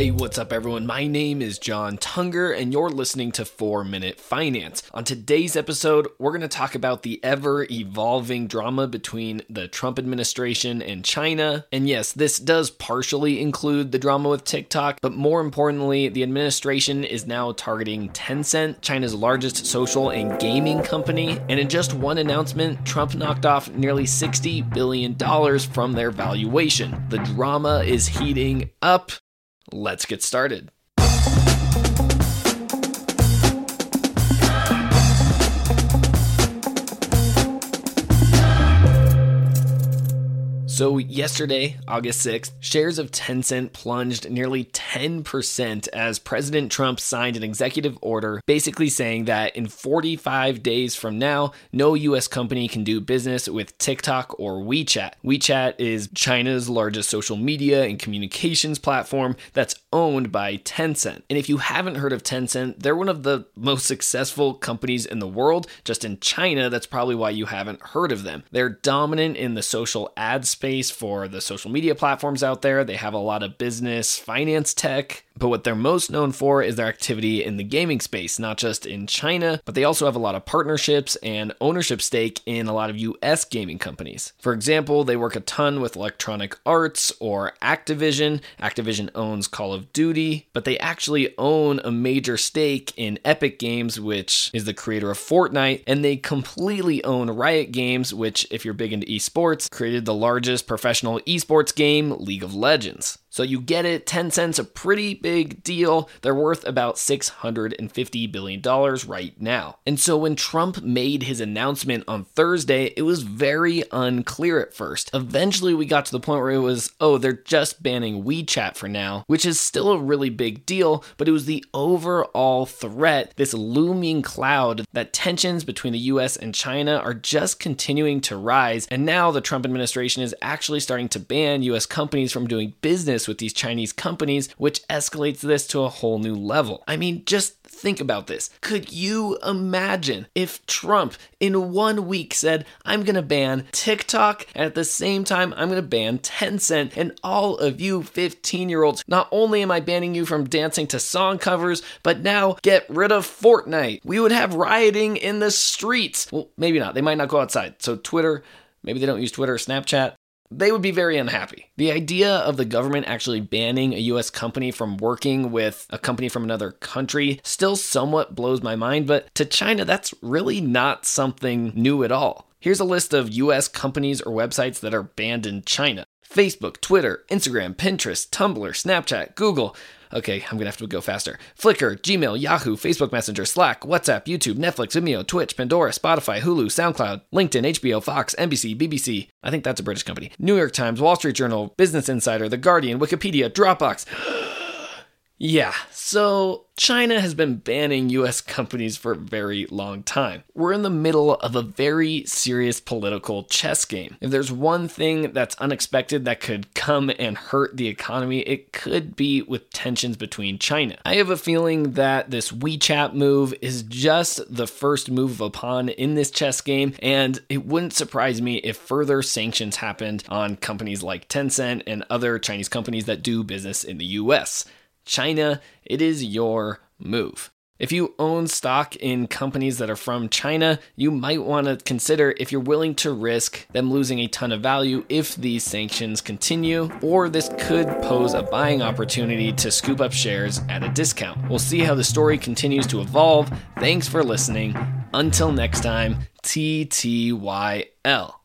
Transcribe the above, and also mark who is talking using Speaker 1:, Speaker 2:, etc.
Speaker 1: Hey, what's up, everyone? My name is John Tunger, and you're listening to 4 Minute Finance. On today's episode, we're going to talk about the ever evolving drama between the Trump administration and China. And yes, this does partially include the drama with TikTok, but more importantly, the administration is now targeting Tencent, China's largest social and gaming company. And in just one announcement, Trump knocked off nearly $60 billion from their valuation. The drama is heating up. Let's get started. So, yesterday, August 6th, shares of Tencent plunged nearly 10% as President Trump signed an executive order basically saying that in 45 days from now, no US company can do business with TikTok or WeChat. WeChat is China's largest social media and communications platform that's owned by Tencent. And if you haven't heard of Tencent, they're one of the most successful companies in the world. Just in China, that's probably why you haven't heard of them. They're dominant in the social ad space space for the social media platforms out there. They have a lot of business, finance tech, but what they're most known for is their activity in the gaming space, not just in China, but they also have a lot of partnerships and ownership stake in a lot of US gaming companies. For example, they work a ton with Electronic Arts or Activision. Activision owns Call of Duty, but they actually own a major stake in Epic Games, which is the creator of Fortnite, and they completely own Riot Games, which, if you're big into esports, created the largest professional esports game, League of Legends. So you get it, Tencent's, a pretty big deal. They're worth about $650 billion right now. And so when Trump made his announcement on Thursday, it was very unclear at first. Eventually, we got to the point where it was, oh, they're just banning WeChat for now, which is still a really big deal, but it was the overall threat, this looming cloud, that tensions between the US and China are just continuing to rise. And now the Trump administration is actually starting to ban US companies from doing business with these Chinese companies, which escalates this to a whole new level. I mean, just think about this. Could you imagine if Trump in one week said, I'm going to ban TikTok, and at the same time, I'm going to ban Tencent, and all of you 15 year olds, not only am I banning you from dancing to song covers, but now get rid of Fortnite. We would have rioting in the streets. Well, maybe not. They might not go outside. So, Twitter, maybe they don't use Twitter or Snapchat they would be very unhappy. The idea of the government actually banning a US company from working with a company from another country still somewhat blows my mind, but to China, that's really not something new at all. Here's a list of US companies or websites that are banned in China Facebook, Twitter, Instagram, Pinterest, Tumblr, Snapchat, Google. Okay, I'm gonna have to go faster. Flickr, Gmail, Yahoo, Facebook Messenger, Slack, WhatsApp, YouTube, Netflix, Vimeo, Twitch, Pandora, Spotify, Hulu, SoundCloud, LinkedIn, HBO, Fox, NBC, BBC. I think that's a British company. New York Times, Wall Street Journal, Business Insider, The Guardian, Wikipedia, Dropbox. Yeah, so China has been banning US companies for a very long time. We're in the middle of a very serious political chess game. If there's one thing that's unexpected that could come and hurt the economy, it could be with tensions between China. I have a feeling that this WeChat move is just the first move upon in this chess game, and it wouldn't surprise me if further sanctions happened on companies like Tencent and other Chinese companies that do business in the US. China, it is your move. If you own stock in companies that are from China, you might want to consider if you're willing to risk them losing a ton of value if these sanctions continue, or this could pose a buying opportunity to scoop up shares at a discount. We'll see how the story continues to evolve. Thanks for listening. Until next time, TTYL.